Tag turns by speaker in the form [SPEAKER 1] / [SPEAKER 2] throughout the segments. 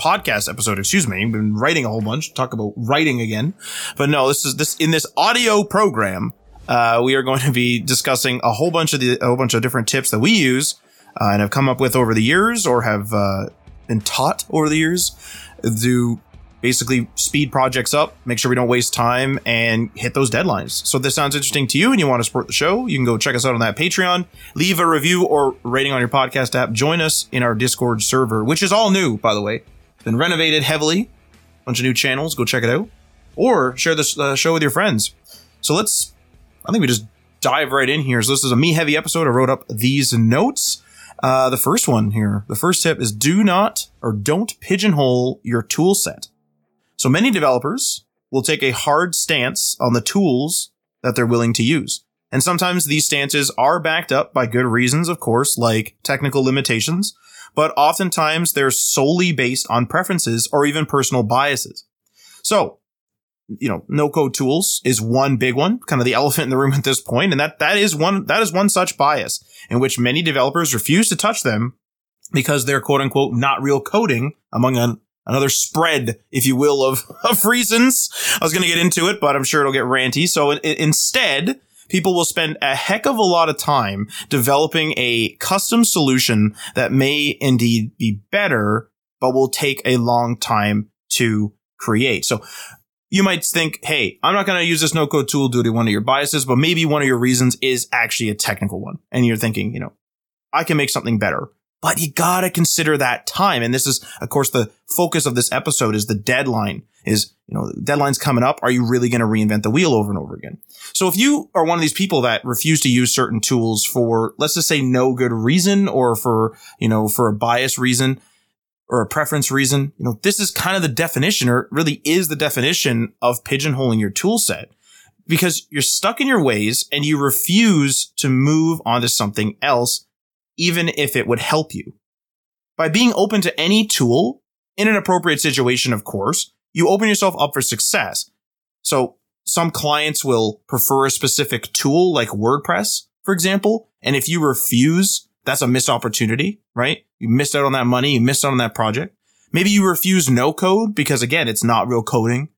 [SPEAKER 1] podcast episode, excuse me, I've been writing a whole bunch, talk about writing again. But no, this is this in this audio program, uh, we are going to be discussing a whole bunch of the a whole bunch of different tips that we use uh, and have come up with over the years or have uh, been taught over the years to basically speed projects up, make sure we don't waste time, and hit those deadlines. So if this sounds interesting to you and you want to support the show, you can go check us out on that Patreon, leave a review or rating on your podcast app, join us in our Discord server, which is all new, by the way. Been renovated heavily, bunch of new channels, go check it out, or share this uh, show with your friends. So let's, I think we just dive right in here. So this is a me heavy episode. I wrote up these notes. Uh, the first one here, the first tip is do not or don't pigeonhole your tool set. So many developers will take a hard stance on the tools that they're willing to use. And sometimes these stances are backed up by good reasons, of course, like technical limitations, but oftentimes they're solely based on preferences or even personal biases. So, you know, no code tools is one big one, kind of the elephant in the room at this point, and that that is one that is one such bias in which many developers refuse to touch them because they're quote unquote not real coding among an, another spread, if you will, of, of reasons. I was going to get into it, but I'm sure it'll get ranty. So in, instead, people will spend a heck of a lot of time developing a custom solution that may indeed be better, but will take a long time to create. So you might think, hey, I'm not going to use this no code tool due to one of your biases, but maybe one of your reasons is actually a technical one. And you're thinking, you know, I can make something better. But you gotta consider that time. And this is, of course, the focus of this episode is the deadline is, you know, deadline's coming up. Are you really going to reinvent the wheel over and over again? So if you are one of these people that refuse to use certain tools for, let's just say no good reason or for, you know, for a bias reason or a preference reason, you know, this is kind of the definition or really is the definition of pigeonholing your tool set because you're stuck in your ways and you refuse to move on to something else even if it would help you. By being open to any tool, in an appropriate situation, of course, you open yourself up for success. So some clients will prefer a specific tool like WordPress, for example. And if you refuse, that's a missed opportunity, right? You missed out on that money. You missed out on that project. Maybe you refuse no code because again, it's not real coding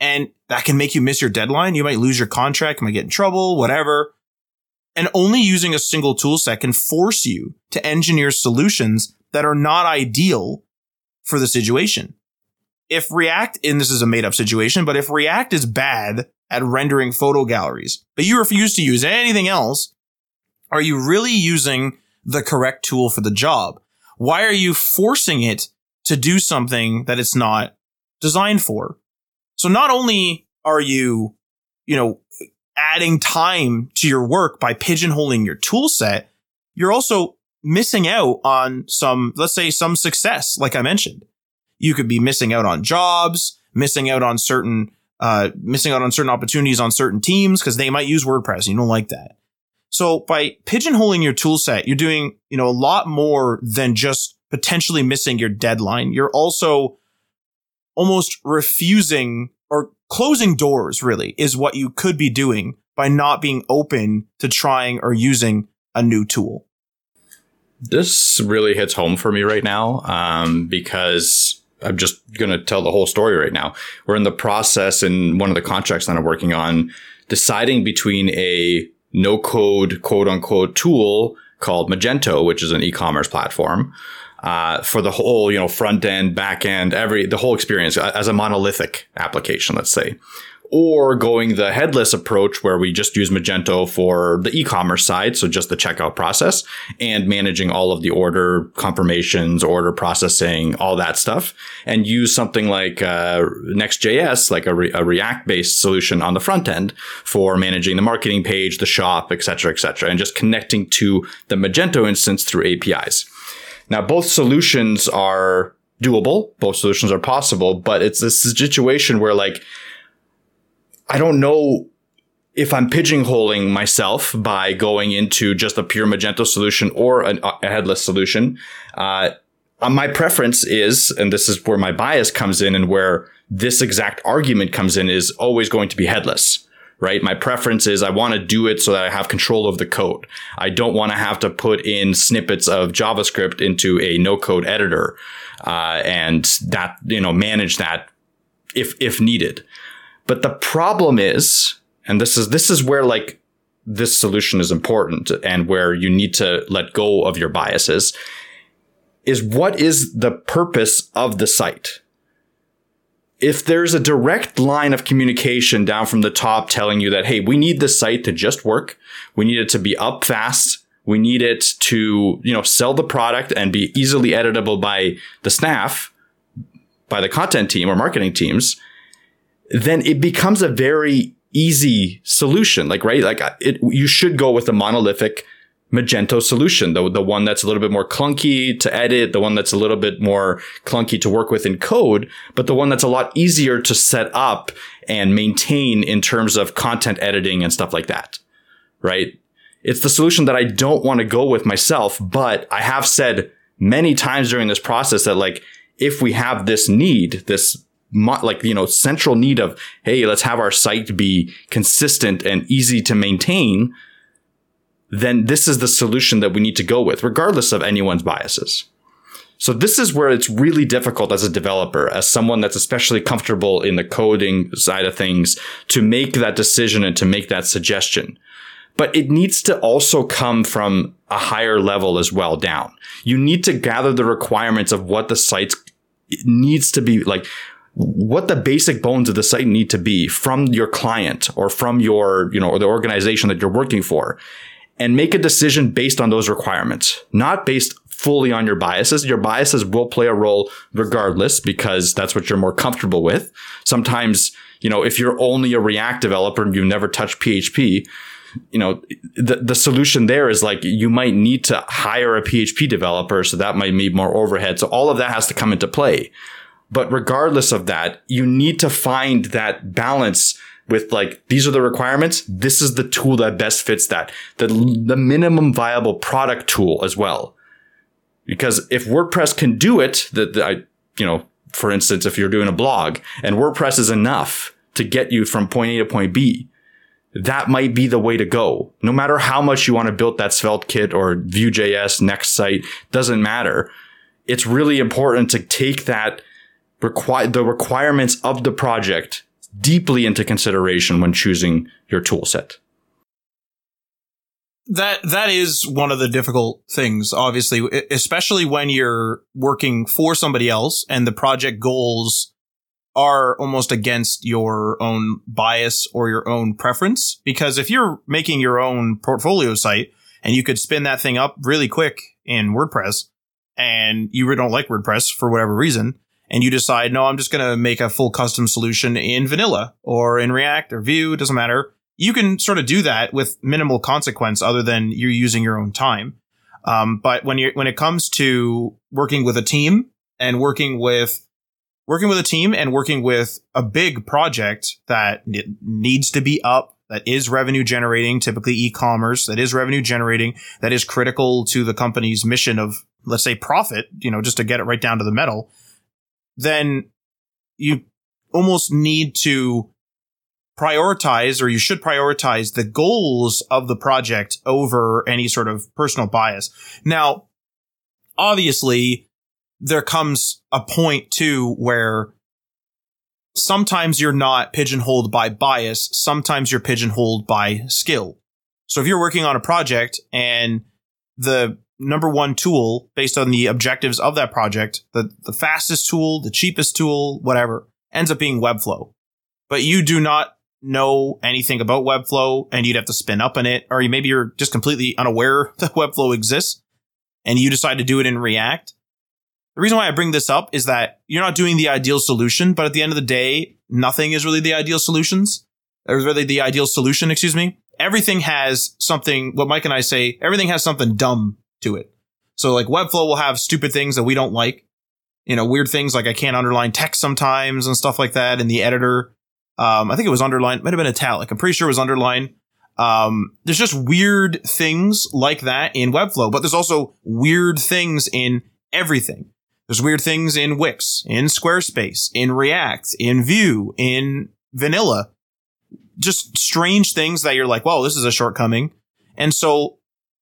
[SPEAKER 1] and that can make you miss your deadline. You might lose your contract, you might get in trouble, whatever. And only using a single tool set can force you to engineer solutions that are not ideal for the situation. If React, and this is a made up situation, but if React is bad at rendering photo galleries, but you refuse to use anything else, are you really using the correct tool for the job? Why are you forcing it to do something that it's not designed for? So not only are you, you know, adding time to your work by pigeonholing your tool set, you're also missing out on some, let's say some success, like I mentioned. You could be missing out on jobs, missing out on certain, uh, missing out on certain opportunities on certain teams because they might use WordPress. You don't like that. So by pigeonholing your tool set, you're doing, you know, a lot more than just potentially missing your deadline. You're also almost refusing or closing doors really is what you could be doing by not being open to trying or using a new tool.
[SPEAKER 2] This really hits home for me right now um, because I'm just going to tell the whole story right now. We're in the process in one of the contracts that I'm working on deciding between a no code quote unquote tool called Magento, which is an e-commerce platform, uh, for the whole, you know, front end, back end, every, the whole experience as a monolithic application, let's say, or going the headless approach where we just use Magento for the e-commerce side, so just the checkout process and managing all of the order confirmations, order processing, all that stuff, and use something like uh, Next.js, like a, re- a React-based solution on the front end for managing the marketing page, the shop, et cetera, et cetera, and just connecting to the Magento instance through APIs. Now, both solutions are doable. Both solutions are possible, but it's this situation where like, I don't know if I'm pigeonholing myself by going into just a pure Magento solution or a, a headless solution. Uh, uh, my preference is, and this is where my bias comes in and where this exact argument comes in is always going to be headless right? My preference is I want to do it so that I have control of the code. I don't want to have to put in snippets of JavaScript into a no code editor, uh, and that, you know, manage that if, if needed. But the problem is, and this is, this is where like this solution is important and where you need to let go of your biases is what is the purpose of the site? If there's a direct line of communication down from the top telling you that, hey, we need this site to just work. We need it to be up fast. We need it to, you know, sell the product and be easily editable by the staff, by the content team or marketing teams, then it becomes a very easy solution. Like, right? Like it, you should go with a monolithic Magento solution, the, the one that's a little bit more clunky to edit, the one that's a little bit more clunky to work with in code, but the one that's a lot easier to set up and maintain in terms of content editing and stuff like that. Right? It's the solution that I don't want to go with myself, but I have said many times during this process that like, if we have this need, this like, you know, central need of, Hey, let's have our site be consistent and easy to maintain then this is the solution that we need to go with, regardless of anyone's biases. So this is where it's really difficult as a developer, as someone that's especially comfortable in the coding side of things, to make that decision and to make that suggestion. But it needs to also come from a higher level as well down. You need to gather the requirements of what the site needs to be like what the basic bones of the site need to be from your client or from your, you know, or the organization that you're working for and make a decision based on those requirements, not based fully on your biases. Your biases will play a role regardless because that's what you're more comfortable with. Sometimes, you know, if you're only a React developer and you never touch PHP, you know, the, the solution there is like you might need to hire a PHP developer. So that might mean more overhead. So all of that has to come into play. But regardless of that, you need to find that balance with like these are the requirements. This is the tool that best fits that. The, the minimum viable product tool as well. Because if wordpress can do it that i you know for instance if you're doing a blog and wordpress is enough to get you from point a to point b that might be the way to go. No matter how much you want to build that svelte kit or vue.js next site doesn't matter. It's really important to take that require the requirements of the project deeply into consideration when choosing your tool set.
[SPEAKER 1] That that is one of the difficult things, obviously, especially when you're working for somebody else and the project goals are almost against your own bias or your own preference. Because if you're making your own portfolio site and you could spin that thing up really quick in WordPress and you don't like WordPress for whatever reason, and you decide, no, I'm just going to make a full custom solution in vanilla or in React or Vue, doesn't matter. You can sort of do that with minimal consequence other than you're using your own time. Um, but when you when it comes to working with a team and working with working with a team and working with a big project that needs to be up, that is revenue generating, typically e-commerce, that is revenue generating, that is critical to the company's mission of, let's say, profit, you know, just to get it right down to the metal then you almost need to prioritize or you should prioritize the goals of the project over any sort of personal bias. Now, obviously there comes a point too where sometimes you're not pigeonholed by bias. Sometimes you're pigeonholed by skill. So if you're working on a project and the number one tool based on the objectives of that project, the, the fastest tool, the cheapest tool, whatever, ends up being Webflow. But you do not know anything about Webflow and you'd have to spin up in it, or maybe you're just completely unaware that Webflow exists and you decide to do it in React. The reason why I bring this up is that you're not doing the ideal solution, but at the end of the day, nothing is really the ideal solutions, or really the ideal solution, excuse me. Everything has something, what Mike and I say, everything has something dumb to it. So like Webflow will have stupid things that we don't like. You know, weird things like I can't underline text sometimes and stuff like that in the editor. Um, I think it was underlined, might have been italic. I'm pretty sure it was underlined. Um, there's just weird things like that in Webflow, but there's also weird things in everything. There's weird things in Wix, in Squarespace, in React, in Vue, in Vanilla. Just strange things that you're like, whoa, this is a shortcoming. And so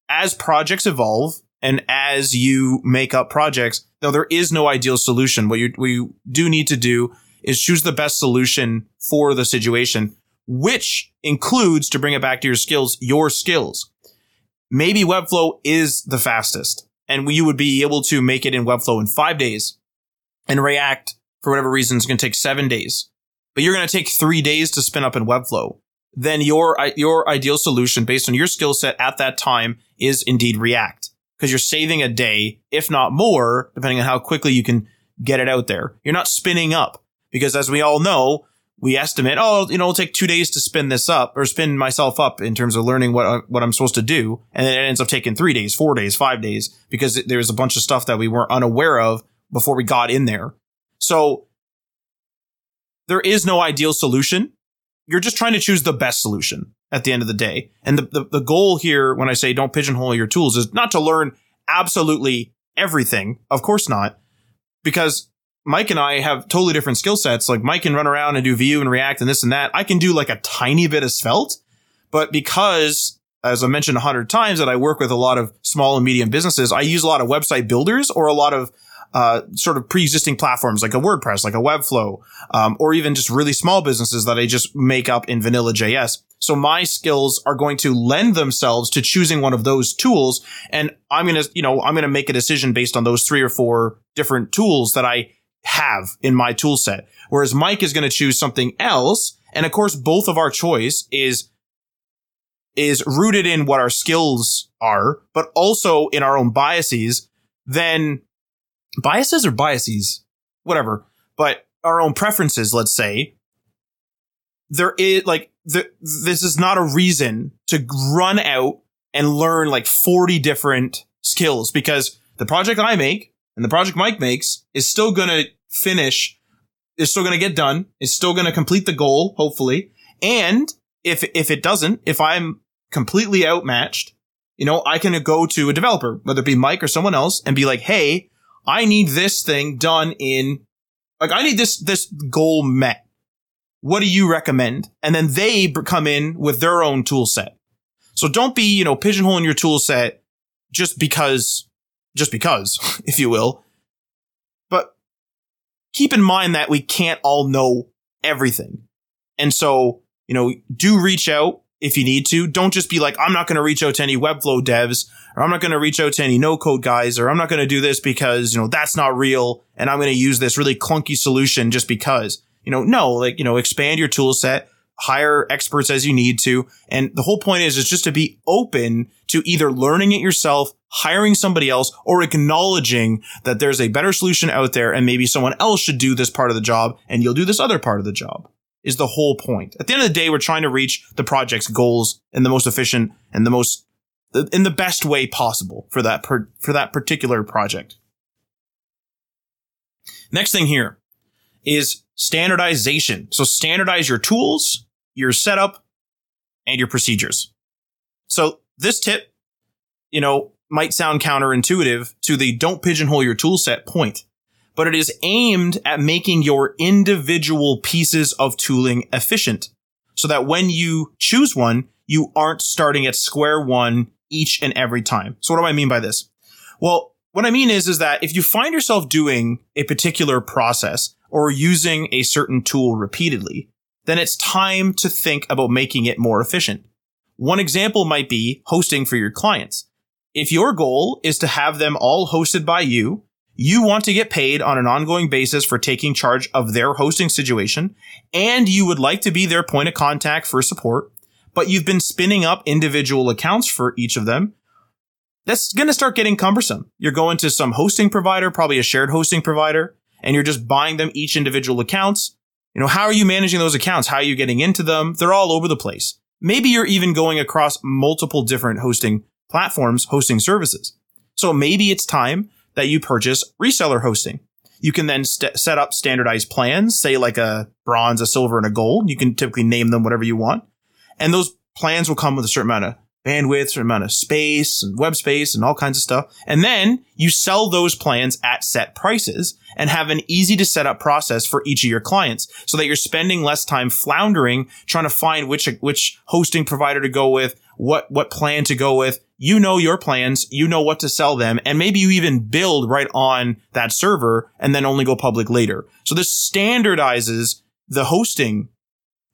[SPEAKER 1] as projects evolve and as you make up projects, though there is no ideal solution, what you, you do need to do is choose the best solution for the situation, which includes to bring it back to your skills, your skills. Maybe Webflow is the fastest and you would be able to make it in Webflow in five days and React for whatever reason is going to take seven days, but you're going to take three days to spin up in Webflow. Then your, your ideal solution based on your skill set at that time is indeed React because you're saving a day, if not more, depending on how quickly you can get it out there. You're not spinning up because as we all know, we estimate, oh, you know, it'll take two days to spin this up or spin myself up in terms of learning what, what I'm supposed to do. And then it ends up taking three days, four days, five days because there's a bunch of stuff that we weren't unaware of before we got in there. So there is no ideal solution. You're just trying to choose the best solution at the end of the day. And the, the, the goal here, when I say don't pigeonhole your tools is not to learn absolutely everything. Of course not. Because Mike and I have totally different skill sets. Like Mike can run around and do Vue and React and this and that. I can do like a tiny bit of Svelte, but because as I mentioned a hundred times that I work with a lot of small and medium businesses, I use a lot of website builders or a lot of uh, sort of pre-existing platforms like a WordPress, like a Webflow, um, or even just really small businesses that I just make up in vanilla JS. So my skills are going to lend themselves to choosing one of those tools. And I'm going to, you know, I'm going to make a decision based on those three or four different tools that I have in my tool set. Whereas Mike is going to choose something else. And of course, both of our choice is, is rooted in what our skills are, but also in our own biases. Then biases or biases, whatever, but our own preferences, let's say, there is like, the, this is not a reason to run out and learn like 40 different skills because the project I make and the project Mike makes is still going to finish, is still going to get done, is still going to complete the goal, hopefully. And if, if it doesn't, if I'm completely outmatched, you know, I can go to a developer, whether it be Mike or someone else and be like, Hey, I need this thing done in, like, I need this, this goal met. What do you recommend? And then they come in with their own tool set. So don't be, you know, pigeonholing your tool set just because just because, if you will. But keep in mind that we can't all know everything. And so, you know, do reach out if you need to. Don't just be like, I'm not going to reach out to any Webflow devs or I'm not going to reach out to any no code guys or I'm not going to do this because, you know, that's not real. And I'm going to use this really clunky solution just because, you know, no, like, you know, expand your tool set, hire experts as you need to. And the whole point is, is just to be open to either learning it yourself, hiring somebody else, or acknowledging that there's a better solution out there and maybe someone else should do this part of the job and you'll do this other part of the job is the whole point. At the end of the day, we're trying to reach the project's goals in the most efficient and the most, in the best way possible for that, per, for that particular project. Next thing here is standardization. So standardize your tools, your setup, and your procedures. So this tip, you know, might sound counterintuitive to the don't pigeonhole your toolset point, but it is aimed at making your individual pieces of tooling efficient so that when you choose one, you aren't starting at square one each and every time. So what do I mean by this? Well, what I mean is, is that if you find yourself doing a particular process or using a certain tool repeatedly, then it's time to think about making it more efficient. One example might be hosting for your clients. If your goal is to have them all hosted by you, you want to get paid on an ongoing basis for taking charge of their hosting situation, and you would like to be their point of contact for support, but you've been spinning up individual accounts for each of them. That's going to start getting cumbersome. You're going to some hosting provider, probably a shared hosting provider, and you're just buying them each individual accounts. You know, how are you managing those accounts? How are you getting into them? They're all over the place. Maybe you're even going across multiple different hosting platforms, hosting services. So maybe it's time that you purchase reseller hosting. You can then st- set up standardized plans, say like a bronze, a silver, and a gold. You can typically name them whatever you want. And those plans will come with a certain amount of bandwidth, a certain amount of space and web space and all kinds of stuff. And then you sell those plans at set prices and have an easy to set up process for each of your clients so that you're spending less time floundering trying to find which, which hosting provider to go with, what, what plan to go with you know your plans, you know what to sell them, and maybe you even build right on that server and then only go public later. So this standardizes the hosting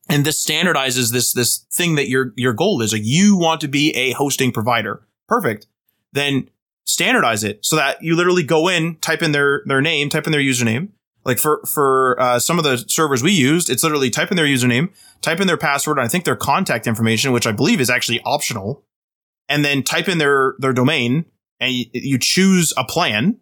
[SPEAKER 1] and this standardizes this, this thing that your, your goal is. Like you want to be a hosting provider. Perfect. Then standardize it so that you literally go in, type in their, their name, type in their username. Like for, for, uh, some of the servers we used, it's literally type in their username, type in their password, and I think their contact information, which I believe is actually optional and then type in their their domain and you, you choose a plan,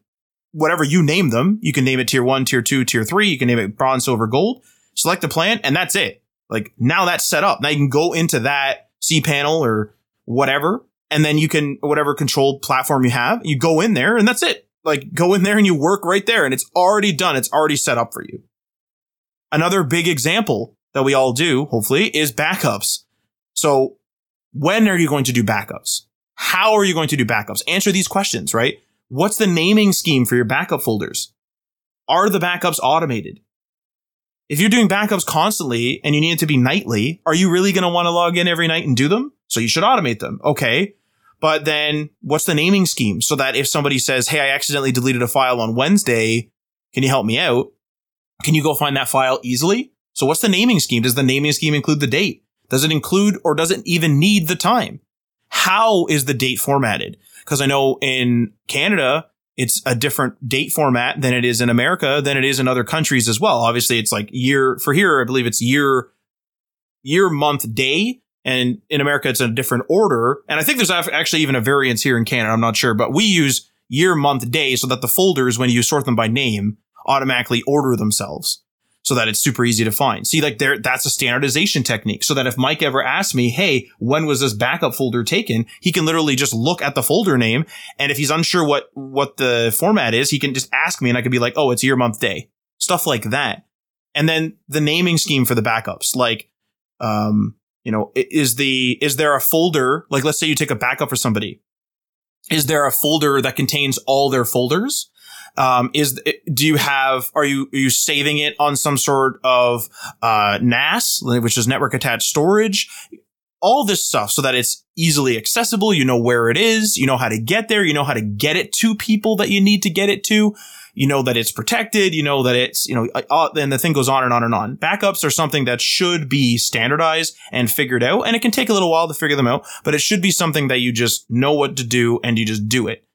[SPEAKER 1] whatever you name them. You can name it tier one, tier two, tier three. You can name it bronze, silver, gold. Select the plan, and that's it. Like now that's set up. Now you can go into that cPanel or whatever, and then you can whatever control platform you have. You go in there, and that's it. Like go in there and you work right there, and it's already done. It's already set up for you. Another big example that we all do, hopefully, is backups. So when are you going to do backups? How are you going to do backups? Answer these questions, right? What's the naming scheme for your backup folders? Are the backups automated? If you're doing backups constantly and you need it to be nightly, are you really going to want to log in every night and do them? So you should automate them. Okay. But then what's the naming scheme so that if somebody says, Hey, I accidentally deleted a file on Wednesday. Can you help me out? Can you go find that file easily? So what's the naming scheme? Does the naming scheme include the date? Does it include or does it even need the time? How is the date formatted? Because I know in Canada, it's a different date format than it is in America, than it is in other countries as well. Obviously, it's like year for here, I believe it's year, year, month, day. And in America, it's in a different order. And I think there's actually even a variance here in Canada. I'm not sure, but we use year, month, day so that the folders, when you sort them by name, automatically order themselves so that it's super easy to find. See, like there, that's a standardization technique so that if Mike ever asks me, Hey, when was this backup folder taken? He can literally just look at the folder name. And if he's unsure what, what the format is, he can just ask me and I could be like, Oh, it's year, month, day, stuff like that. And then the naming scheme for the backups, like, um, you know, is the, is there a folder? Like, let's say you take a backup for somebody. Is there a folder that contains all their folders? Um, is do you have are you are you saving it on some sort of uh, NAS, which is network attached storage? All this stuff so that it's easily accessible. You know where it is. You know how to get there. You know how to get it to people that you need to get it to. You know that it's protected. You know that it's, you know, and the thing goes on and on and on. Backups are something that should be standardized and figured out. And it can take a little while to figure them out, but it should be something that you just know what to do and you just do it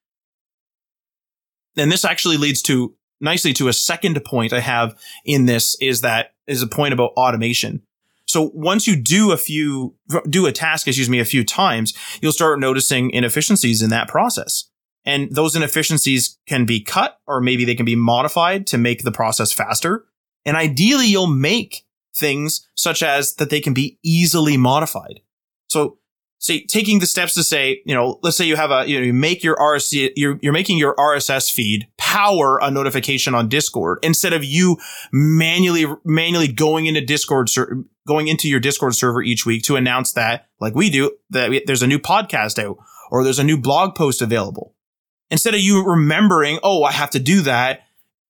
[SPEAKER 1] and this actually leads to nicely to a second point I have in this is that is a point about automation. So once you do a few, do a task, excuse me, a few times, you'll start noticing inefficiencies in that process. And those inefficiencies can be cut or maybe they can be modified to make the process faster. And ideally you'll make things such as that they can be easily modified. So say taking the steps to say, you know, let's say you have a, you know, you make your RSC, you're, you're making your RSS feed power a notification on Discord instead of you manually, manually going into Discord, going into your Discord server each week to announce that, like we do, that there's a new podcast out or there's a new blog post available. Instead of you remembering, oh, I have to do that.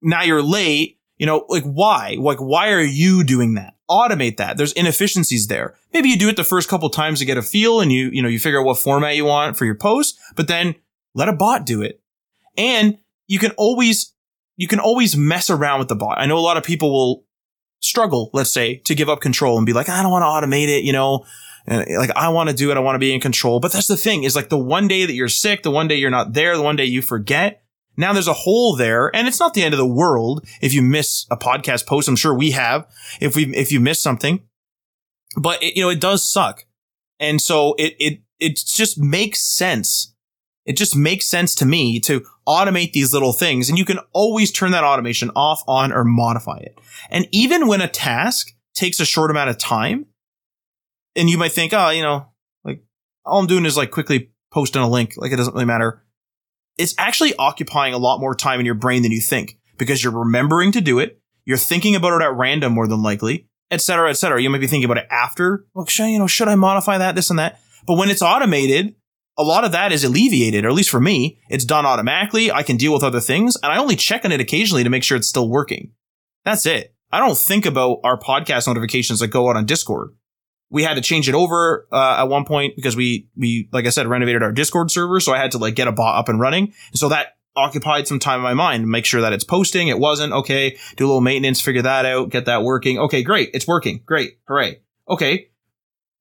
[SPEAKER 1] Now you're late. You know, like why? Like, why are you doing that? automate that. There's inefficiencies there. Maybe you do it the first couple times to get a feel and you, you know, you figure out what format you want for your post, but then let a bot do it. And you can always, you can always mess around with the bot. I know a lot of people will struggle, let's say, to give up control and be like, I don't want to automate it, you know, and eh, like I want to do it. I want to be in control. But that's the thing is like the one day that you're sick, the one day you're not there, the one day you forget, Now there's a hole there and it's not the end of the world if you miss a podcast post. I'm sure we have if we, if you miss something, but it, you know, it does suck. And so it, it, it just makes sense. It just makes sense to me to automate these little things and you can always turn that automation off, on, or modify it. And even when a task takes a short amount of time and you might think, oh, you know, like all I'm doing is like quickly posting a link. Like it doesn't really matter. It's actually occupying a lot more time in your brain than you think because you're remembering to do it. You're thinking about it at random more than likely, et cetera, et cetera. You might be thinking about it after. Well, should, you know, should I modify that, this and that? But when it's automated, a lot of that is alleviated, or at least for me, it's done automatically. I can deal with other things and I only check on it occasionally to make sure it's still working. That's it. I don't think about our podcast notifications that go out on Discord. We had to change it over uh, at one point because we we like I said renovated our Discord server, so I had to like get a bot up and running. And so that occupied some time in my mind. Make sure that it's posting. It wasn't okay. Do a little maintenance, figure that out, get that working. Okay, great. It's working. Great. Hooray. Okay.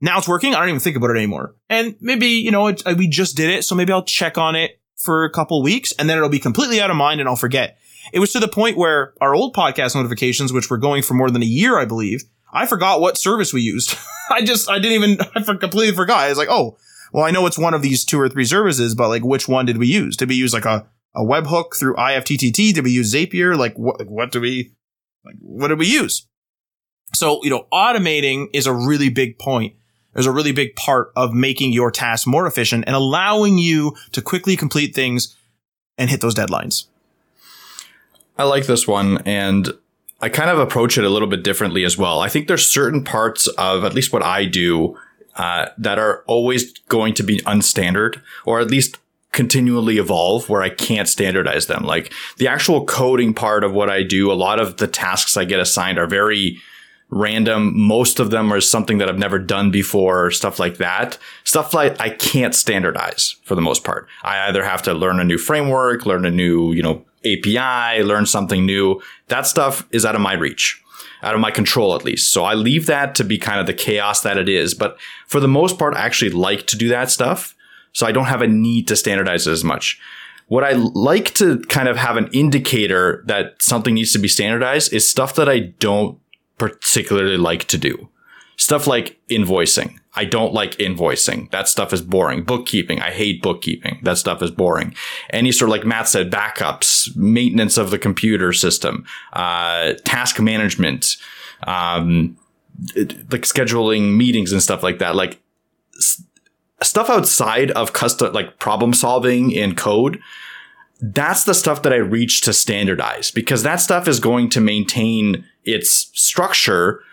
[SPEAKER 1] Now it's working. I don't even think about it anymore. And maybe, you know, it, we just did it. So maybe I'll check on it for a couple weeks and then it'll be completely out of mind and I'll forget. It was to the point where our old podcast notifications, which were going for more than a year, I believe, I forgot what service we used. I just, I didn't even, I completely forgot. I was like, oh, well, I know it's one of these two or three services, but like, which one did we use? Did we use like a, a webhook through IFTTT? Did we use Zapier? Like, what, what do we, like, what did we use? So, you know, automating is a really big point. There's a really big part of making your tasks more efficient and allowing you to quickly complete things and hit those deadlines.
[SPEAKER 2] I like this one and I kind of approach it a little bit differently as well. I think there's certain parts of at least what I do uh, that are always going to be unstandard or at least continually evolve where I can't standardize them. Like the actual coding part of what I do, a lot of the tasks I get assigned are very random. Most of them are something that I've never done before, stuff like that. Stuff like I can't standardize for the most part. I either have to learn a new framework, learn a new, you know, API, learn something new. That stuff is out of my reach, out of my control at least. So I leave that to be kind of the chaos that it is. But for the most part, I actually like to do that stuff. So I don't have a need to standardize it as much. What I like to kind of have an indicator that something needs to be standardized is stuff that I don't particularly like to do. Stuff like invoicing. I don't like invoicing. That stuff is boring. Bookkeeping. I hate bookkeeping. That stuff is boring. Any sort of, like Matt said, backups, maintenance of the computer system, uh, task management, um, like scheduling meetings and stuff like that. Like s- stuff outside of custom, like problem solving in code. That's the stuff that I reach to standardize because that stuff is going to maintain its structure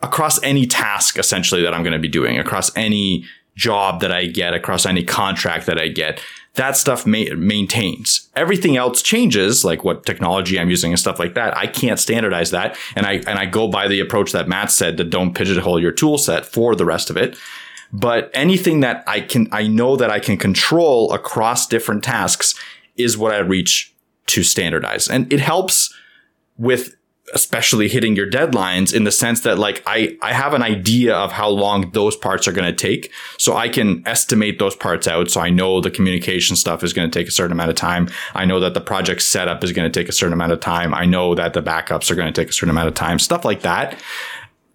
[SPEAKER 2] across any task essentially that I'm going to be doing, across any job that I get, across any contract that I get. That stuff ma- maintains. Everything else changes, like what technology I'm using and stuff like that. I can't standardize that, and I and I go by the approach that Matt said to don't pigeonhole your tool set for the rest of it. But anything that I can, I know that I can control across different tasks is what I reach to standardize, and it helps with especially hitting your deadlines in the sense that like I, I have an idea of how long those parts are going to take. So I can estimate those parts out. So I know the communication stuff is going to take a certain amount of time. I know that the project setup is going to take a certain amount of time. I know that the backups are going to take a certain amount of time, stuff like that.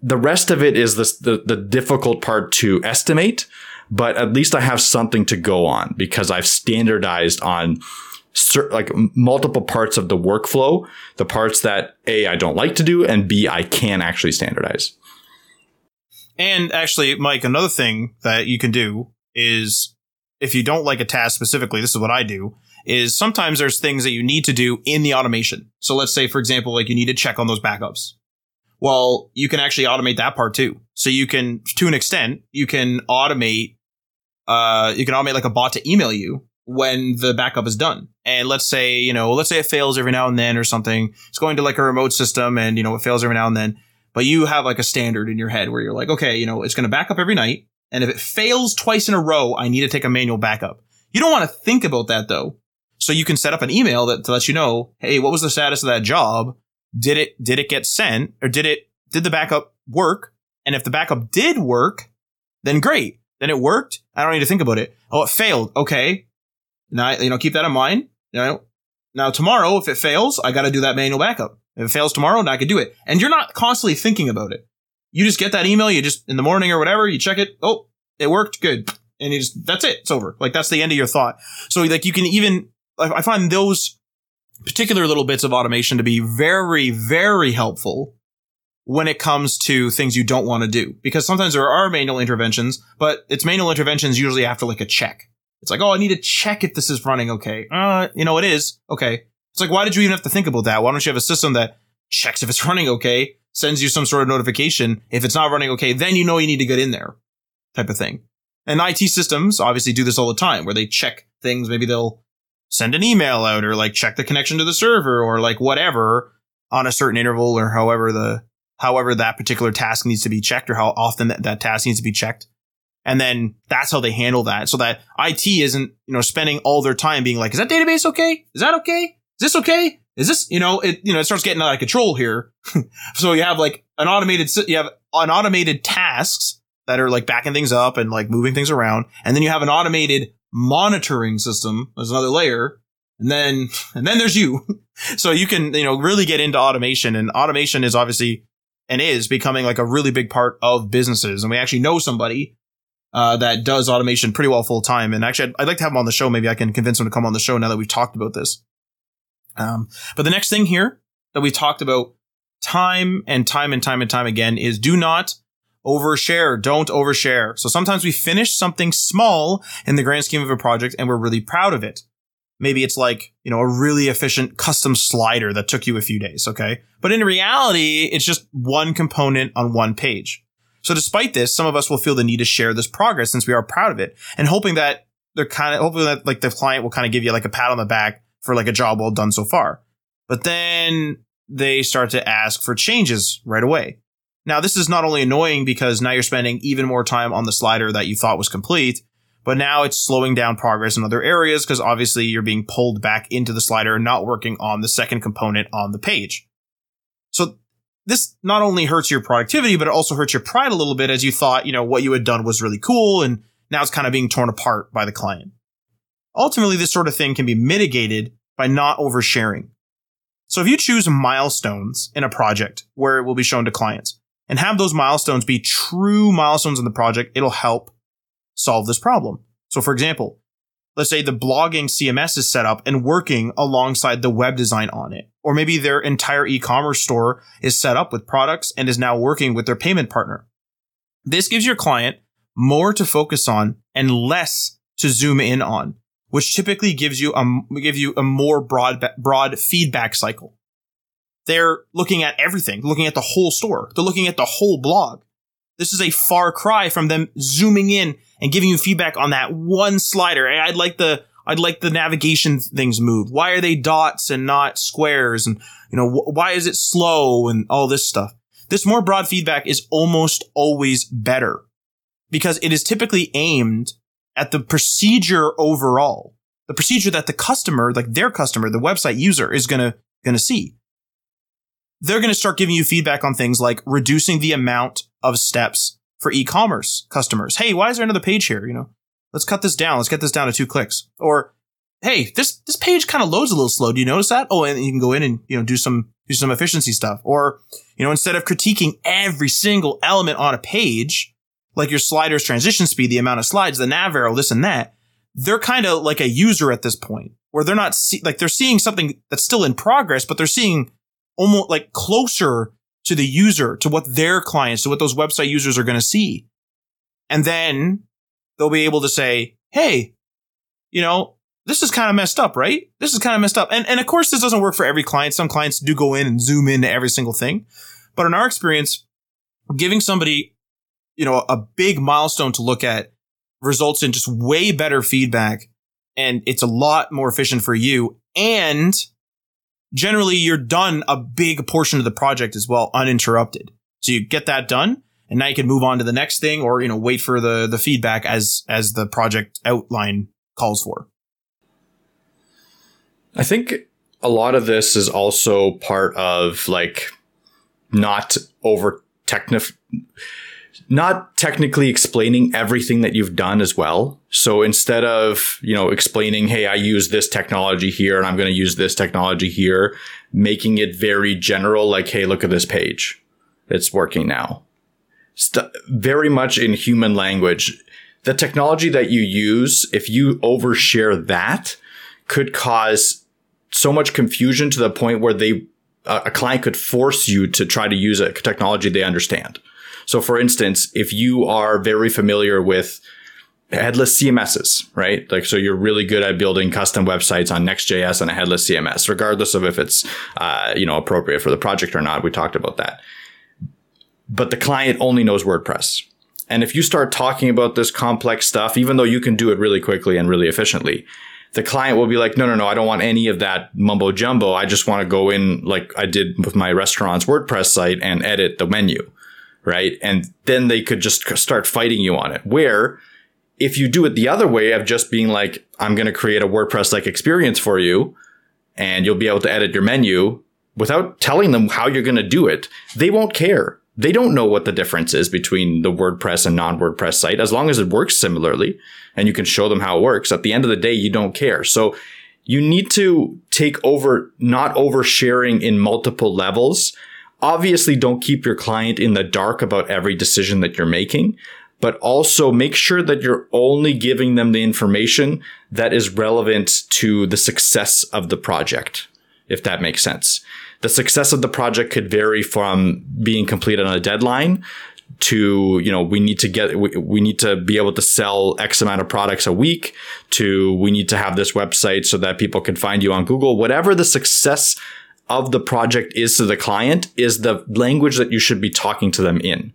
[SPEAKER 2] The rest of it is this, the, the difficult part to estimate, but at least I have something to go on because I've standardized on like multiple parts of the workflow, the parts that A, I don't like to do, and B, I can actually standardize.
[SPEAKER 1] And actually, Mike, another thing that you can do is if you don't like a task specifically, this is what I do, is sometimes there's things that you need to do in the automation. So let's say, for example, like you need to check on those backups. Well, you can actually automate that part too. So you can, to an extent, you can automate, uh, you can automate like a bot to email you when the backup is done. And let's say, you know, let's say it fails every now and then or something. It's going to like a remote system and, you know, it fails every now and then. But you have like a standard in your head where you're like, okay, you know, it's going to back up every night. And if it fails twice in a row, I need to take a manual backup. You don't want to think about that though. So you can set up an email that to let you know, hey, what was the status of that job? Did it, did it get sent or did it, did the backup work? And if the backup did work, then great. Then it worked. I don't need to think about it. Oh, it failed. Okay. Now, you know, keep that in mind. You know, Now tomorrow, if it fails, I got to do that manual backup. If it fails tomorrow, then I can do it. And you're not constantly thinking about it. You just get that email, you just in the morning or whatever, you check it. Oh, it worked. Good. And you just, that's it. It's over. Like that's the end of your thought. So like you can even, I find those particular little bits of automation to be very, very helpful when it comes to things you don't want to do. Because sometimes there are manual interventions, but it's manual interventions usually after like a check. It's like, oh, I need to check if this is running okay. Uh, you know, it is. Okay. It's like, why did you even have to think about that? Why don't you have a system that checks if it's running okay, sends you some sort of notification. If it's not running okay, then you know you need to get in there type of thing. And IT systems obviously do this all the time where they check things. Maybe they'll send an email out or like check the connection to the server or like whatever on a certain interval or however the, however that particular task needs to be checked or how often that, that task needs to be checked. And then that's how they handle that so that IT isn't, you know, spending all their time being like, is that database okay? Is that okay? Is this okay? Is this, you know, it, you know, it starts getting out of control here. so you have like an automated, you have an automated tasks that are like backing things up and like moving things around. And then you have an automated monitoring system. There's another layer. And then, and then there's you. so you can, you know, really get into automation and automation is obviously and is becoming like a really big part of businesses. And we actually know somebody uh, that does automation pretty well full time. And actually, I'd, I'd, like to have him on the show. Maybe I can convince him to come on the show now that we've talked about this. Um, but the next thing here that we talked about time and time and time and time again is do not overshare. Don't overshare. So sometimes we finish something small in the grand scheme of a project and we're really proud of it. Maybe it's like, you know, a really efficient custom slider that took you a few days. Okay. But in reality, it's just one component on one page. So despite this, some of us will feel the need to share this progress since we are proud of it and hoping that they're kind of, hoping that like the client will kind of give you like a pat on the back for like a job well done so far. But then they start to ask for changes right away. Now, this is not only annoying because now you're spending even more time on the slider that you thought was complete, but now it's slowing down progress in other areas because obviously you're being pulled back into the slider and not working on the second component on the page. So this not only hurts your productivity, but it also hurts your pride a little bit as you thought, you know, what you had done was really cool and now it's kind of being torn apart by the client. Ultimately, this sort of thing can be mitigated by not oversharing. So if you choose milestones in a project where it will be shown to clients and have those milestones be true milestones in the project, it'll help solve this problem. So for example, let's say the blogging CMS is set up and working alongside the web design on it. Or maybe their entire e-commerce store is set up with products and is now working with their payment partner. This gives your client more to focus on and less to zoom in on, which typically gives you a, give you a more broad, broad feedback cycle. They're looking at everything, looking at the whole store. They're looking at the whole blog. This is a far cry from them zooming in and giving you feedback on that one slider. I'd like the I'd like the navigation things moved. Why are they dots and not squares? And you know wh- why is it slow and all this stuff? This more broad feedback is almost always better because it is typically aimed at the procedure overall, the procedure that the customer, like their customer, the website user, is gonna gonna see they're going to start giving you feedback on things like reducing the amount of steps for e-commerce customers. Hey, why is there another page here? You know, let's cut this down. Let's get this down to two clicks. Or, hey, this, this page kind of loads a little slow. Do you notice that? Oh, and you can go in and, you know, do some, do some efficiency stuff. Or, you know, instead of critiquing every single element on a page, like your sliders transition speed, the amount of slides, the nav arrow, this and that, they're kind of like a user at this point where they're not see- like they're seeing something that's still in progress, but they're seeing almost like closer to the user, to what their clients, to what those website users are going to see. And then they'll be able to say, Hey, you know, this is kind of messed up, right? This is kind of messed up. And, and of course, this doesn't work for every client. Some clients do go in and zoom into every single thing. But in our experience, giving somebody, you know, a big milestone to look at results in just way better feedback. And it's a lot more efficient for you. And generally you're done a big portion of the project as well uninterrupted. So you get that done and now you can move on to the next thing or, you know, wait for the, the feedback as, as the project outline calls for.
[SPEAKER 2] I think a lot of this is also part of like not over technical not technically explaining everything that you've done as well. So instead of, you know, explaining, Hey, I use this technology here and I'm going to use this technology here, making it very general, like, Hey, look at this page. It's working now. St- very much in human language. The technology that you use, if you overshare that, could cause so much confusion to the point where they, a client could force you to try to use a technology they understand. So for instance, if you are very familiar with headless CMSs, right? Like, so you're really good at building custom websites on Next.js and a headless CMS, regardless of if it's, uh, you know, appropriate for the project or not. We talked about that. But the client only knows WordPress. And if you start talking about this complex stuff, even though you can do it really quickly and really efficiently, the client will be like, no, no, no, I don't want any of that mumbo jumbo. I just want to go in like I did with my restaurant's WordPress site and edit the menu right? And then they could just start fighting you on it. Where if you do it the other way of just being like, I'm going to create a WordPress like experience for you and you'll be able to edit your menu without telling them how you're going to do it, they won't care. They don't know what the difference is between the WordPress and non WordPress site. As long as it works similarly and you can show them how it works, at the end of the day, you don't care. So you need to take over, not oversharing in multiple levels obviously don't keep your client in the dark about every decision that you're making, but also make sure that you're only giving them the information that is relevant to the success of the project, if that makes sense. The success of the project could vary from being completed on a deadline to you know we need to get we, we need to be able to sell x amount of products a week to we need to have this website so that people can find you on google whatever the success of the project is to the client is the language that you should be talking to them in.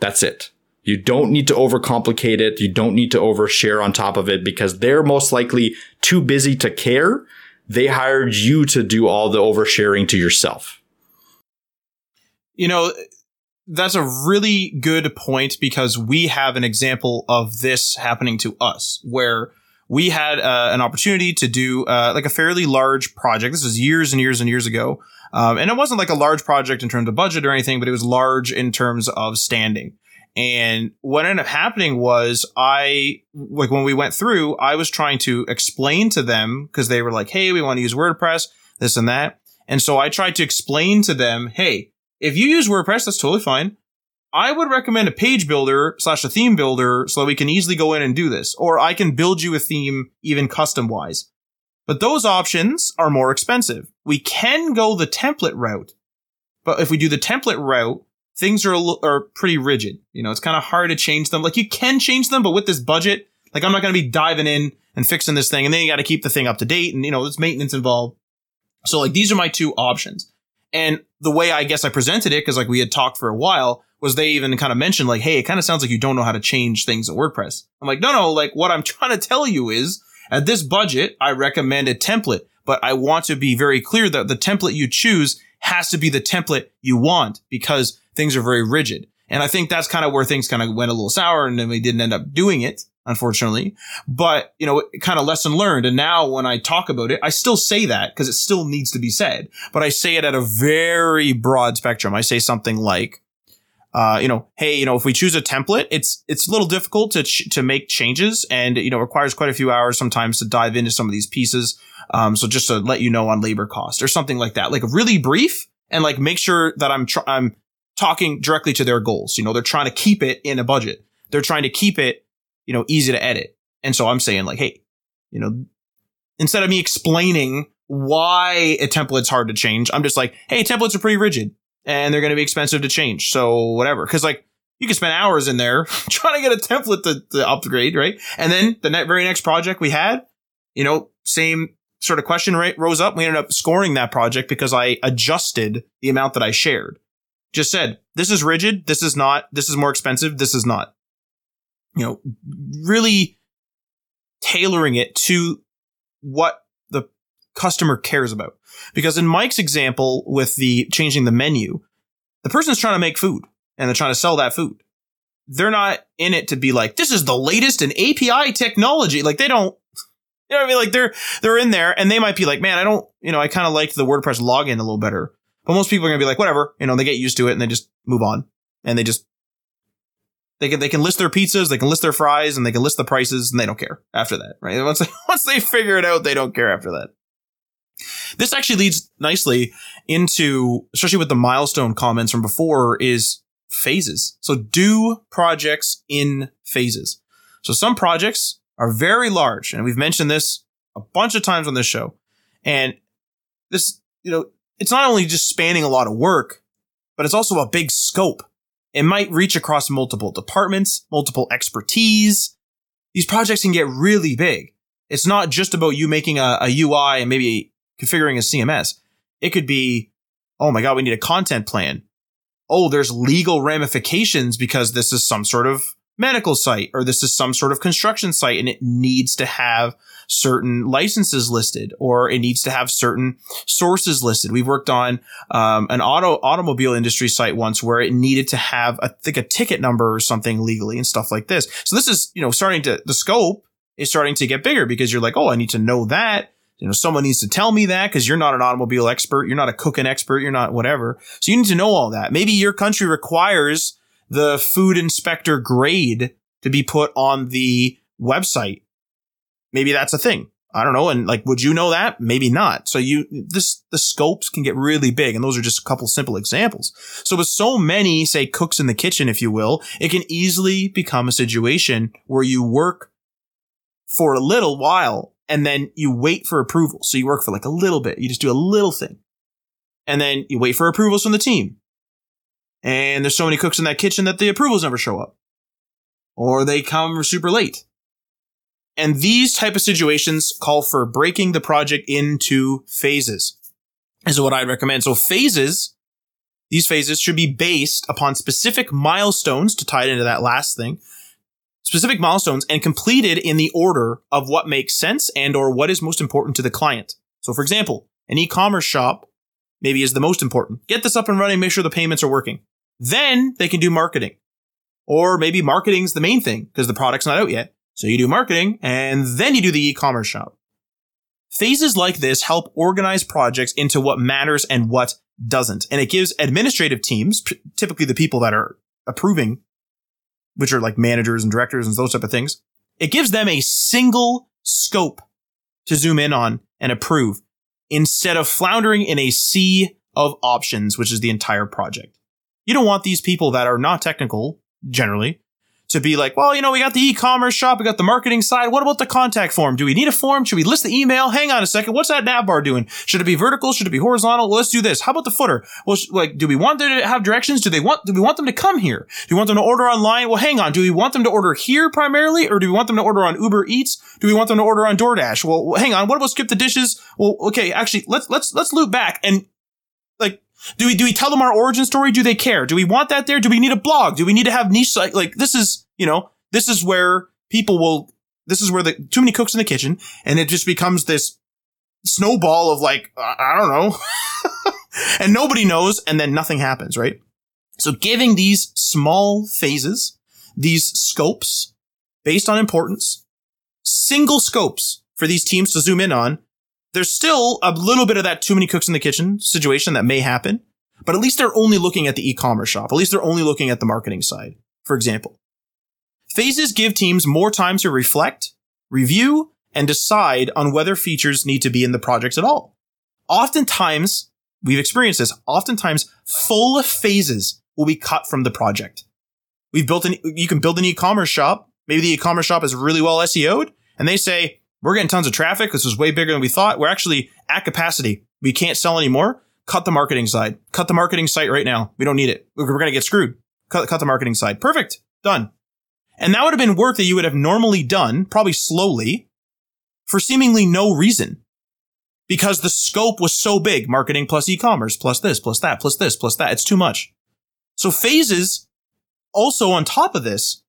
[SPEAKER 2] That's it. You don't need to overcomplicate it. You don't need to overshare on top of it because they're most likely too busy to care. They hired you to do all the oversharing to yourself.
[SPEAKER 1] You know, that's a really good point because we have an example of this happening to us where we had uh, an opportunity to do uh, like a fairly large project. This was years and years and years ago. Um, and it wasn't like a large project in terms of budget or anything, but it was large in terms of standing. And what ended up happening was I, like when we went through, I was trying to explain to them because they were like, Hey, we want to use WordPress, this and that. And so I tried to explain to them, Hey, if you use WordPress, that's totally fine. I would recommend a page builder slash a theme builder so that we can easily go in and do this. Or I can build you a theme even custom wise. But those options are more expensive. We can go the template route. But if we do the template route, things are, are pretty rigid. You know, it's kind of hard to change them. Like you can change them, but with this budget, like I'm not going to be diving in and fixing this thing. And then you got to keep the thing up to date and, you know, there's maintenance involved. So like these are my two options. And the way I guess I presented it, cause like we had talked for a while, was they even kind of mentioned like, Hey, it kind of sounds like you don't know how to change things in WordPress. I'm like, no, no, like what I'm trying to tell you is at this budget, I recommend a template, but I want to be very clear that the template you choose has to be the template you want because things are very rigid. And I think that's kind of where things kind of went a little sour and then we didn't end up doing it, unfortunately. But, you know, kind of lesson learned. And now when I talk about it, I still say that because it still needs to be said, but I say it at a very broad spectrum. I say something like, uh, you know, hey, you know, if we choose a template, it's it's a little difficult to ch- to make changes, and you know, requires quite a few hours sometimes to dive into some of these pieces. Um, so just to let you know on labor cost or something like that, like really brief, and like make sure that I'm tr- I'm talking directly to their goals. You know, they're trying to keep it in a budget. They're trying to keep it, you know, easy to edit. And so I'm saying like, hey, you know, instead of me explaining why a template's hard to change, I'm just like, hey, templates are pretty rigid and they're going to be expensive to change. So whatever. Cause like you can spend hours in there trying to get a template to, to upgrade, right? And then the net, very next project we had, you know, same sort of question rose up. We ended up scoring that project because I adjusted the amount that I shared. Just said, this is rigid. This is not, this is more expensive. This is not, you know, really tailoring it to what the customer cares about. Because in Mike's example with the changing the menu, the person's trying to make food and they're trying to sell that food. They're not in it to be like, this is the latest in API technology. Like they don't, you know what I mean? Like they're, they're in there and they might be like, man, I don't, you know, I kind of like the WordPress login a little better. But most people are going to be like, whatever, you know, they get used to it and they just move on and they just They can they can list their pizzas, they can list their fries, and they can list the prices, and they don't care after that, right? Once they, once they figure it out, they don't care after that. This actually leads nicely into, especially with the milestone comments from before, is phases. So do projects in phases. So some projects are very large, and we've mentioned this a bunch of times on this show. And this, you know, it's not only just spanning a lot of work, but it's also a big scope. It might reach across multiple departments, multiple expertise. These projects can get really big. It's not just about you making a, a UI and maybe configuring a CMS. It could be, oh my God, we need a content plan. Oh, there's legal ramifications because this is some sort of medical site or this is some sort of construction site and it needs to have certain licenses listed or it needs to have certain sources listed. We've worked on um, an auto automobile industry site once where it needed to have I think a ticket number or something legally and stuff like this. So this is, you know, starting to the scope is starting to get bigger because you're like, oh, I need to know that. You know, someone needs to tell me that because you're not an automobile expert. You're not a cooking expert. You're not whatever. So you need to know all that. Maybe your country requires the food inspector grade to be put on the website. Maybe that's a thing. I don't know. And like, would you know that? Maybe not. So you, this, the scopes can get really big. And those are just a couple simple examples. So with so many, say, cooks in the kitchen, if you will, it can easily become a situation where you work for a little while and then you wait for approval. So you work for like a little bit. You just do a little thing. And then you wait for approvals from the team and there's so many cooks in that kitchen that the approvals never show up or they come super late and these type of situations call for breaking the project into phases is what i'd recommend so phases these phases should be based upon specific milestones to tie it into that last thing specific milestones and completed in the order of what makes sense and or what is most important to the client so for example an e-commerce shop maybe is the most important get this up and running make sure the payments are working then they can do marketing. Or maybe marketing's the main thing because the product's not out yet. So you do marketing and then you do the e-commerce shop. Phases like this help organize projects into what matters and what doesn't. And it gives administrative teams, typically the people that are approving, which are like managers and directors and those type of things, it gives them a single scope to zoom in on and approve instead of floundering in a sea of options, which is the entire project. You don't want these people that are not technical, generally, to be like, well, you know, we got the e-commerce shop, we got the marketing side. What about the contact form? Do we need a form? Should we list the email? Hang on a second. What's that nav bar doing? Should it be vertical? Should it be horizontal? Well, let's do this. How about the footer? Well, like, do we want them to have directions? Do they want, do we want them to come here? Do we want them to order online? Well, hang on. Do we want them to order here primarily? Or do we want them to order on Uber Eats? Do we want them to order on DoorDash? Well, hang on. What about SkipTheDishes? Well, okay, actually, let's, let's, let's loop back and do we do we tell them our origin story? Do they care? Do we want that there? Do we need a blog? Do we need to have niche like like this is you know this is where people will this is where the too many cooks in the kitchen and it just becomes this snowball of like I don't know and nobody knows and then nothing happens right. So giving these small phases, these scopes based on importance, single scopes for these teams to zoom in on there's still a little bit of that too many cooks in the kitchen situation that may happen, but at least they're only looking at the e-commerce shop. At least they're only looking at the marketing side, for example. Phases give teams more time to reflect, review, and decide on whether features need to be in the projects at all. Oftentimes, we've experienced this, oftentimes full phases will be cut from the project. We've built an, you can build an e-commerce shop. Maybe the e-commerce shop is really well SEO'd and they say, we're getting tons of traffic. This is way bigger than we thought. We're actually at capacity. We can't sell anymore. Cut the marketing side. Cut the marketing site right now. We don't need it. We're going to get screwed. Cut, cut the marketing side. Perfect. Done. And that would have been work that you would have normally done, probably slowly, for seemingly no reason. Because the scope was so big. Marketing plus e-commerce plus this, plus that, plus this, plus that. It's too much. So phases also on top of this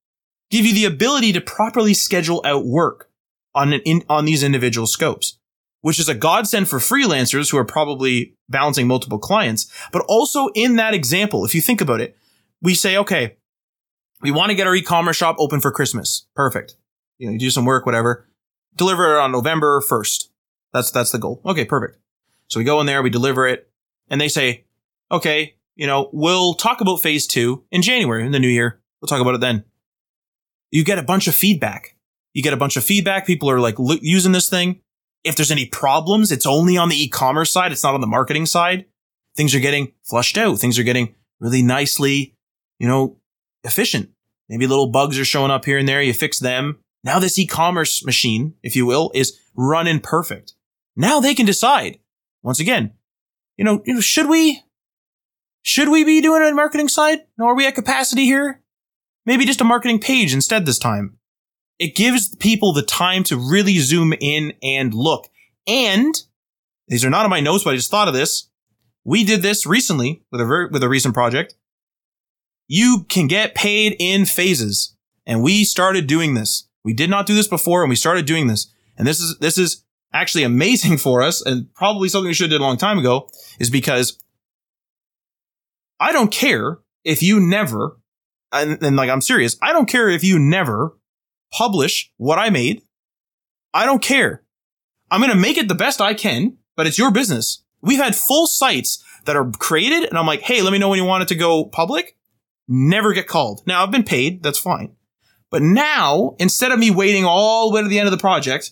[SPEAKER 1] give you the ability to properly schedule out work on in, on these individual scopes, which is a godsend for freelancers who are probably balancing multiple clients. But also in that example, if you think about it, we say, okay, we want to get our e-commerce shop open for Christmas. Perfect. You know, you do some work, whatever. Deliver it on November 1st. That's, that's the goal. Okay, perfect. So we go in there, we deliver it, and they say, okay, you know, we'll talk about phase two in January in the new year. We'll talk about it then. you get a bunch of feedback. You get a bunch of feedback. People are like using this thing. If there's any problems, it's only on the e-commerce side. It's not on the marketing side. Things are getting flushed out. Things are getting really nicely, you know, efficient. Maybe little bugs are showing up here and there. You fix them. Now this e-commerce machine, if you will, is running perfect. Now they can decide. Once again, you know, you know, should we, should we be doing on marketing side? No, are we at capacity here? Maybe just a marketing page instead this time. It gives people the time to really zoom in and look. And these are not on my notes, but I just thought of this. We did this recently with a ver- with a recent project. You can get paid in phases, and we started doing this. We did not do this before, and we started doing this. And this is this is actually amazing for us, and probably something we should have did a long time ago. Is because I don't care if you never, and, and like I'm serious, I don't care if you never publish what I made. I don't care. I'm going to make it the best I can, but it's your business. We've had full sites that are created and I'm like, Hey, let me know when you want it to go public. Never get called. Now I've been paid. That's fine. But now instead of me waiting all the way to the end of the project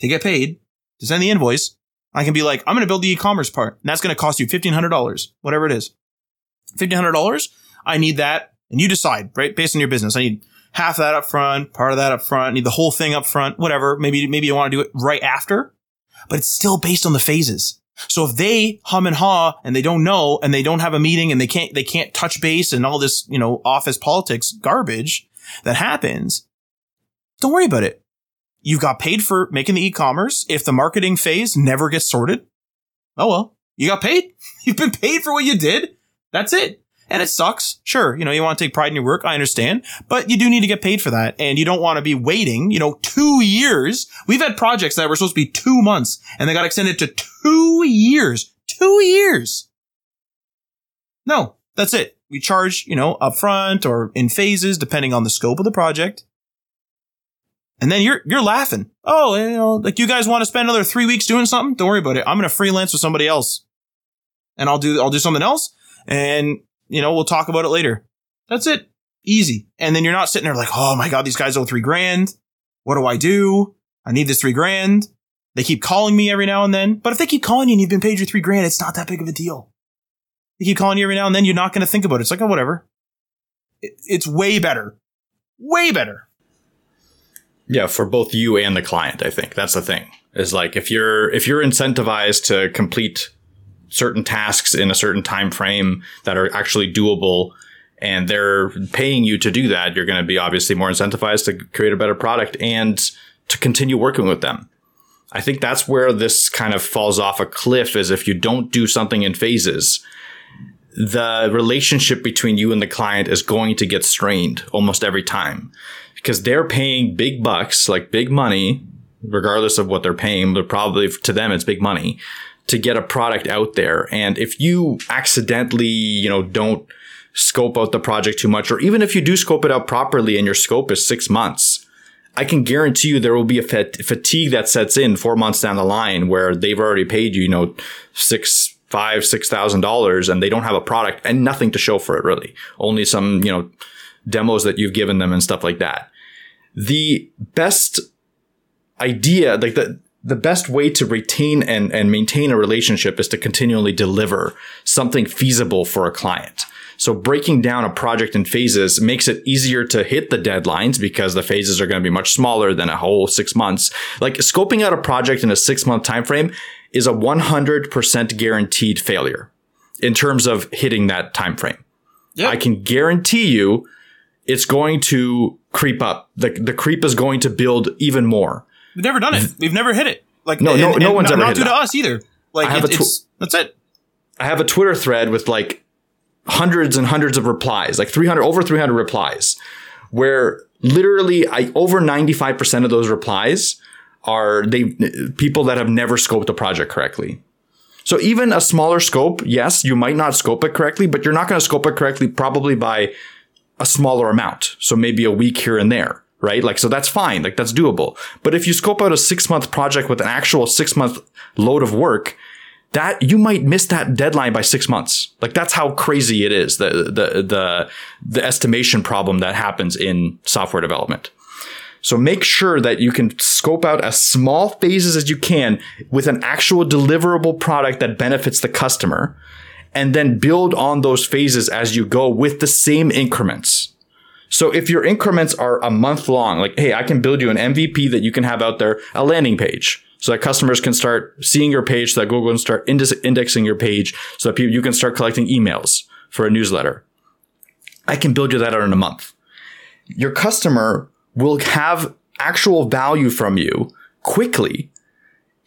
[SPEAKER 1] to get paid to send the invoice, I can be like, I'm going to build the e-commerce part and that's going to cost you $1,500, whatever it is. $1,500. I need that. And you decide, right? Based on your business. I need half that up front, part of that up front, need the whole thing up front, whatever. Maybe, maybe you want to do it right after, but it's still based on the phases. So if they hum and haw and they don't know and they don't have a meeting and they can't, they can't touch base and all this, you know, office politics garbage that happens, don't worry about it. You got paid for making the e-commerce. If the marketing phase never gets sorted, oh well, you got paid. You've been paid for what you did. That's it. And it sucks. Sure. You know, you want to take pride in your work. I understand, but you do need to get paid for that. And you don't want to be waiting, you know, two years. We've had projects that were supposed to be two months and they got extended to two years. Two years. No, that's it. We charge, you know, upfront or in phases, depending on the scope of the project. And then you're, you're laughing. Oh, you know, like you guys want to spend another three weeks doing something? Don't worry about it. I'm going to freelance with somebody else and I'll do, I'll do something else. And you know, we'll talk about it later. That's it. Easy. And then you're not sitting there like, oh my God, these guys owe three grand. What do I do? I need this three grand. They keep calling me every now and then. But if they keep calling you and you've been paid your three grand, it's not that big of a deal. They keep calling you every now and then, you're not going to think about it. It's like, oh, whatever. It's way better. Way better.
[SPEAKER 2] Yeah, for both you and the client, I think that's the thing. Is like if you're if you're incentivized to complete certain tasks in a certain time frame that are actually doable and they're paying you to do that, you're going to be obviously more incentivized to create a better product and to continue working with them. I think that's where this kind of falls off a cliff is if you don't do something in phases, the relationship between you and the client is going to get strained almost every time because they're paying big bucks, like big money, regardless of what they're paying, but probably to them it's big money to get a product out there. And if you accidentally, you know, don't scope out the project too much, or even if you do scope it out properly and your scope is six months, I can guarantee you there will be a fatigue that sets in four months down the line where they've already paid you, you know, six, five, six thousand dollars and they don't have a product and nothing to show for it really. Only some, you know, demos that you've given them and stuff like that. The best idea, like the, the best way to retain and, and maintain a relationship is to continually deliver something feasible for a client. So breaking down a project in phases makes it easier to hit the deadlines because the phases are going to be much smaller than a whole six months. Like scoping out a project in a six month time frame is a 100% guaranteed failure in terms of hitting that time frame. Yep. I can guarantee you it's going to creep up. The, the creep is going to build even more.
[SPEAKER 1] We've never done it. We've never hit it. Like
[SPEAKER 2] no, no,
[SPEAKER 1] and,
[SPEAKER 2] no
[SPEAKER 1] and
[SPEAKER 2] one's
[SPEAKER 1] not,
[SPEAKER 2] ever
[SPEAKER 1] not due
[SPEAKER 2] that.
[SPEAKER 1] to us either. Like
[SPEAKER 2] I have
[SPEAKER 1] it,
[SPEAKER 2] a tw-
[SPEAKER 1] it's that's it.
[SPEAKER 2] I have a Twitter thread with like hundreds and hundreds of replies, like 300 over 300 replies, where literally I over 95% of those replies are they people that have never scoped a project correctly. So even a smaller scope, yes, you might not scope it correctly, but you're not going to scope it correctly probably by a smaller amount. So maybe a week here and there right? Like, so that's fine. Like, that's doable. But if you scope out a six month project with an actual six month load of work, that you might miss that deadline by six months. Like that's how crazy it is. The, the, the, the estimation problem that happens in software development. So make sure that you can scope out as small phases as you can with an actual deliverable product that benefits the customer and then build on those phases as you go with the same increments. So if your increments are a month long, like, hey, I can build you an MVP that you can have out there, a landing page so that customers can start seeing your page, so that Google can start indexing your page, so that you can start collecting emails for a newsletter. I can build you that out in a month. Your customer will have actual value from you quickly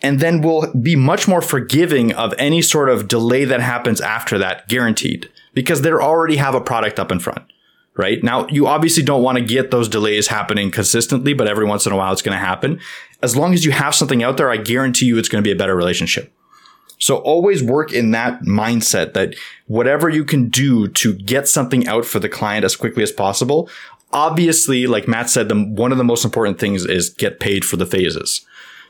[SPEAKER 2] and then will be much more forgiving of any sort of delay that happens after that guaranteed because they already have a product up in front right? Now you obviously don't want to get those delays happening consistently but every once in a while it's going to happen. As long as you have something out there i guarantee you it's going to be a better relationship. So always work in that mindset that whatever you can do to get something out for the client as quickly as possible obviously, like Matt said, the, one of the most important things is get paid for the phases.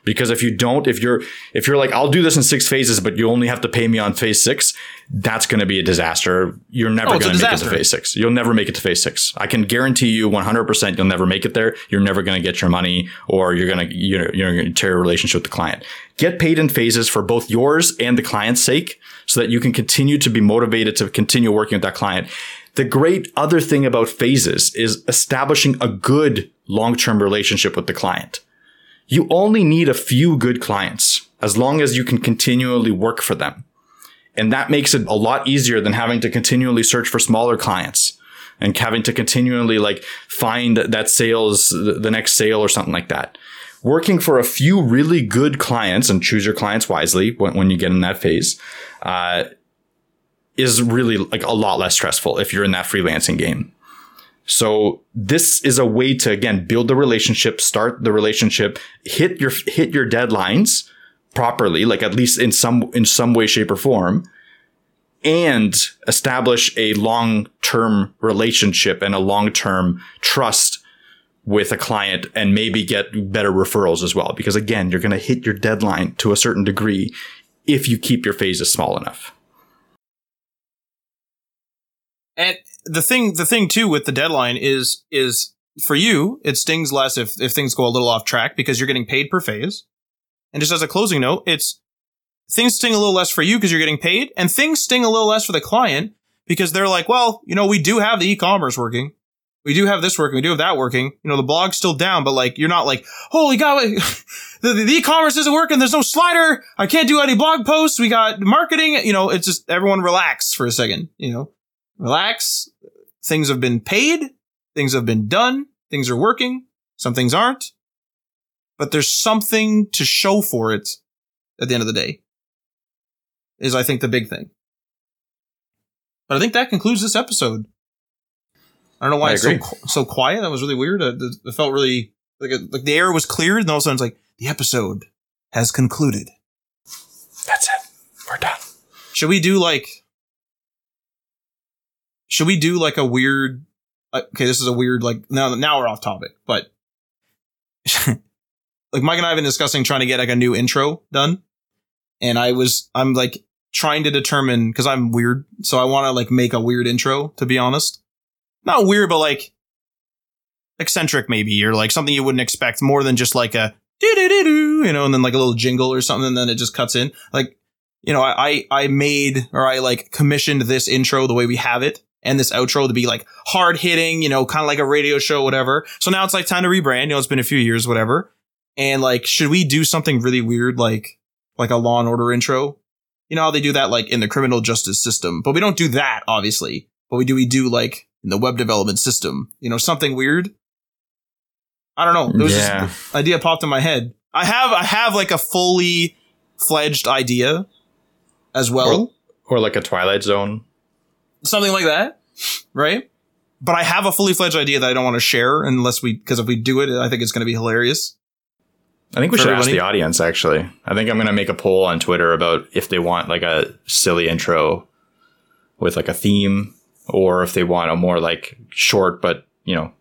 [SPEAKER 2] Because if you don't, if you're, if you're like, I'll do this in six phases, but you only have to pay me on phase six, that's going to be a disaster. You're never oh, going to make it to phase six. You'll never make it to phase six. I can guarantee you 100% you'll never make it there. You're never going to get your money or you're going to, you're, you're going to tear a relationship with the client. Get paid in phases for both yours and the client's sake so that you can continue to be motivated to continue working with that client. The great other thing about phases is establishing a good long-term relationship with the client. You only need a few good clients as long as you can continually work for them. And that makes it a lot easier than having to continually search for smaller clients and having to continually like find that sales, the next sale or something like that. Working for a few really good clients and choose your clients wisely when, when you get in that phase, uh, is really like a lot less stressful if you're in that freelancing game. So this is a way to again build the relationship, start the relationship, hit your hit your deadlines properly, like at least in some in some way, shape, or form, and establish a long term relationship and a long term trust with a client and maybe get better referrals as well. Because again, you're going to hit your deadline to a certain degree if you keep your phases small enough.
[SPEAKER 1] And the thing, the thing too with the deadline is, is for you, it stings less if, if things go a little off track because you're getting paid per phase. And just as a closing note, it's things sting a little less for you because you're getting paid and things sting a little less for the client because they're like, well, you know, we do have the e-commerce working. We do have this working. We do have that working. You know, the blog's still down, but like, you're not like, holy God, the, the e-commerce isn't working. There's no slider. I can't do any blog posts. We got marketing. You know, it's just everyone relax for a second, you know, relax. Things have been paid. Things have been done. Things are working. Some things aren't. But there's something to show for it at the end of the day. Is I think the big thing. But I think that concludes this episode. I don't know why it's so so quiet. That was really weird. It, it felt really like a, like the air was cleared, and all of a sudden it's like the episode has concluded.
[SPEAKER 2] That's it. We're done.
[SPEAKER 1] Should we do like should we do like a weird? Uh, okay, this is a weird like now. Now we're off topic, but like Mike and I have been discussing trying to get like a new intro done, and I was I'm like trying to determine because I'm weird, so I want to like make a weird intro. To be honest, not weird, but like eccentric maybe, or like something you wouldn't expect more than just like a you know, and then like a little jingle or something, and then it just cuts in. Like, you know, I I made or I like commissioned this intro the way we have it, and this outro to be like hard hitting, you know, kind of like a radio show, whatever. So now it's like time to rebrand. You know, it's been a few years, whatever. And like, should we do something really weird, like, like a Law and Order intro? You know how they do that, like in the criminal justice system, but we don't do that, obviously. But we do, we do like in the web development system, you know, something weird. I don't know. There was yeah. this idea popped in my head. I have, I have like a fully fledged idea as well.
[SPEAKER 2] Or, or like a Twilight Zone
[SPEAKER 1] something like that, right? But I have a fully fledged idea that I don't want to share unless we, because if we do it, I think it's going to be hilarious.
[SPEAKER 2] I think we should everybody. ask the audience actually. I think I'm going to make a poll on Twitter about if they want like a silly intro with like a theme or if they want a more like short but, you know,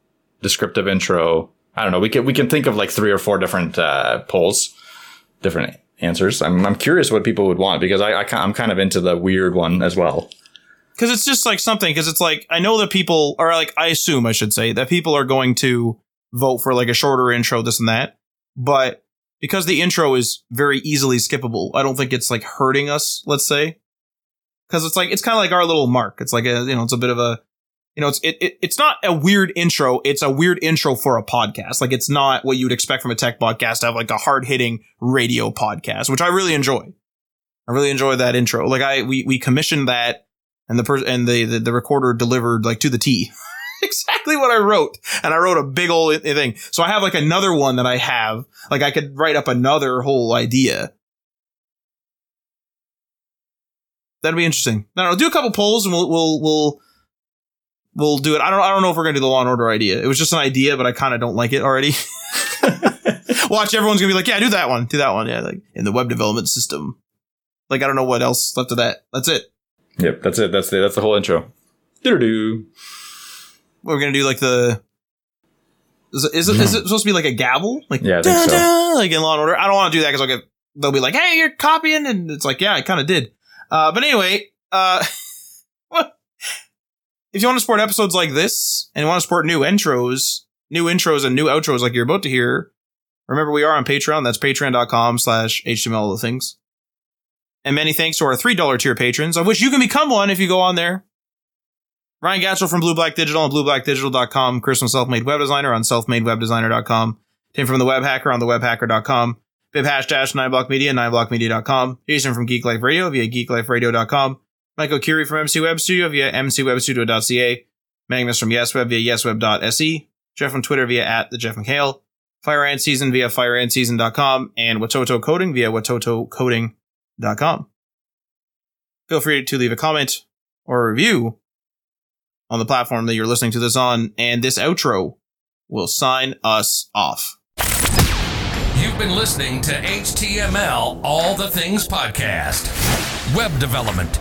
[SPEAKER 2] descriptive intro. I don't know. We can we can think of like three or four different uh, polls, different answers. I'm, I'm curious what people would want because I, I I'm kind of into the weird one as well.
[SPEAKER 1] Because it's just like something. Because it's like I know that people, are like I assume I should say that people are going to vote for like a shorter intro, this and that. But because the intro is very easily skippable, I don't think it's like hurting us. Let's say because it's like it's kind of like our little mark. It's like a you know it's a bit of a you know it's it, it it's not a weird intro. It's a weird intro for a podcast. Like it's not what you'd expect from a tech podcast to have like a hard hitting radio podcast, which I really enjoy. I really enjoy that intro. Like I we we commissioned that and the person and the, the the recorder delivered like to the T. exactly what I wrote. And I wrote a big old thing. So I have like another one that I have. Like I could write up another whole idea. That'd be interesting. I don't know. Do a couple polls and we'll we'll we'll we'll do it. I don't I don't know if we're gonna do the Law and Order idea. It was just an idea, but I kind of don't like it already. Watch, everyone's gonna be like, yeah, do that one, do that one, yeah, like in the web development system. Like I don't know what else left of that. That's it.
[SPEAKER 2] Yep, that's it. That's the that's the whole intro. Do
[SPEAKER 1] We're gonna do like the. Is it, is it, is it supposed to be like a gavel? Like
[SPEAKER 2] Yeah, I think so.
[SPEAKER 1] Like in Law and Order. I don't want to do that because I'll get they'll be like, "Hey, you're copying," and it's like, "Yeah, I kind of did." Uh, but anyway, uh, if you want to support episodes like this and you want to support new intros, new intros and new outros like you're about to hear, remember we are on Patreon. That's patreon.com slash HTML things. And many thanks to our $3 tier patrons, of which you can become one if you go on there. Ryan Gatchell from Blue Black Digital on blueblackdigital.com. Chris from Self-Made Web Designer on selfmadewebdesigner.com. Tim from The Web Hacker on thewebhacker.com. Bib hash dash 9block media, 9blockmedia.com. Jason from Geek Life Radio via geekliferadio.com. Michael Curie from MC Web Studio via mcwebstudio.ca. Magnus from YesWeb via yesweb.se. Jeff on Twitter via at the Jeff McHale. Fire Ant Season via fireantseason.com. And Watoto Coding via watotocoding.com. Feel free to leave a comment or a review on the platform that you're listening to this on, and this outro will sign us off.
[SPEAKER 3] You've been listening to HTML All the Things Podcast. Web development,